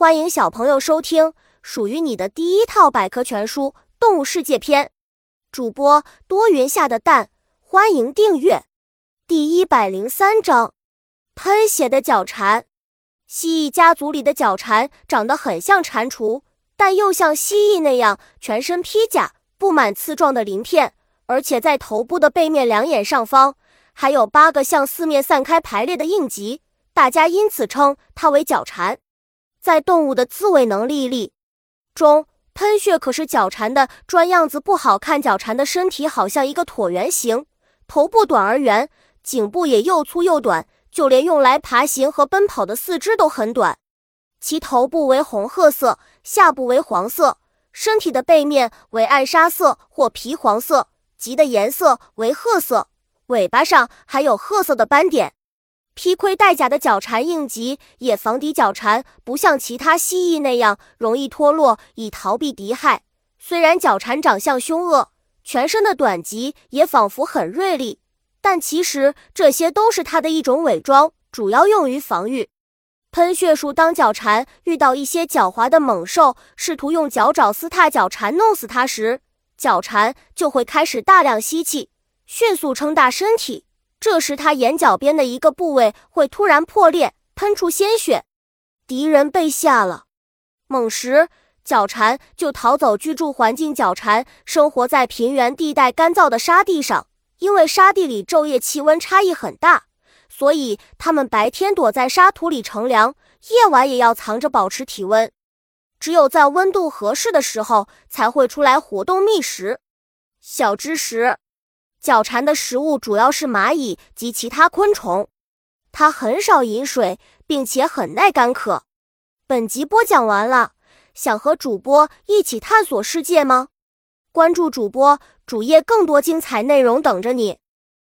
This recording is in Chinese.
欢迎小朋友收听属于你的第一套百科全书《动物世界》篇。主播多云下的蛋，欢迎订阅。第一百零三章：喷血的角蝉。蜥蜴家族里的角蝉长得很像蟾蜍，但又像蜥蜴那样全身披甲，布满刺状的鳞片，而且在头部的背面两眼上方还有八个向四面散开排列的印记。大家因此称它为角蝉。在动物的自卫能力里中，喷血可是脚蝉的专样子不好看。脚蝉的身体好像一个椭圆形，头部短而圆，颈部也又粗又短，就连用来爬行和奔跑的四肢都很短。其头部为红褐色，下部为黄色，身体的背面为暗沙色或皮黄色，鳍的颜色为褐色，尾巴上还有褐色的斑点。披盔戴甲的角蝉应急，也防敌角蝉不像其他蜥蜴那样容易脱落以逃避敌害。虽然角蝉长相凶恶，全身的短棘也仿佛很锐利，但其实这些都是它的一种伪装，主要用于防御。喷血术当角蝉遇到一些狡猾的猛兽，试图用脚爪撕踏角蝉弄死它时，角蝉就会开始大量吸气，迅速撑大身体。这时，他眼角边的一个部位会突然破裂，喷出鲜血，敌人被吓了。猛时，角蝉就逃走。居住环境：角蝉生活在平原地带干燥的沙地上，因为沙地里昼夜气温差异很大，所以它们白天躲在沙土里乘凉，夜晚也要藏着保持体温。只有在温度合适的时候，才会出来活动觅食。小知识。角蝉的食物主要是蚂蚁及其他昆虫，它很少饮水，并且很耐干渴。本集播讲完了，想和主播一起探索世界吗？关注主播主页，更多精彩内容等着你。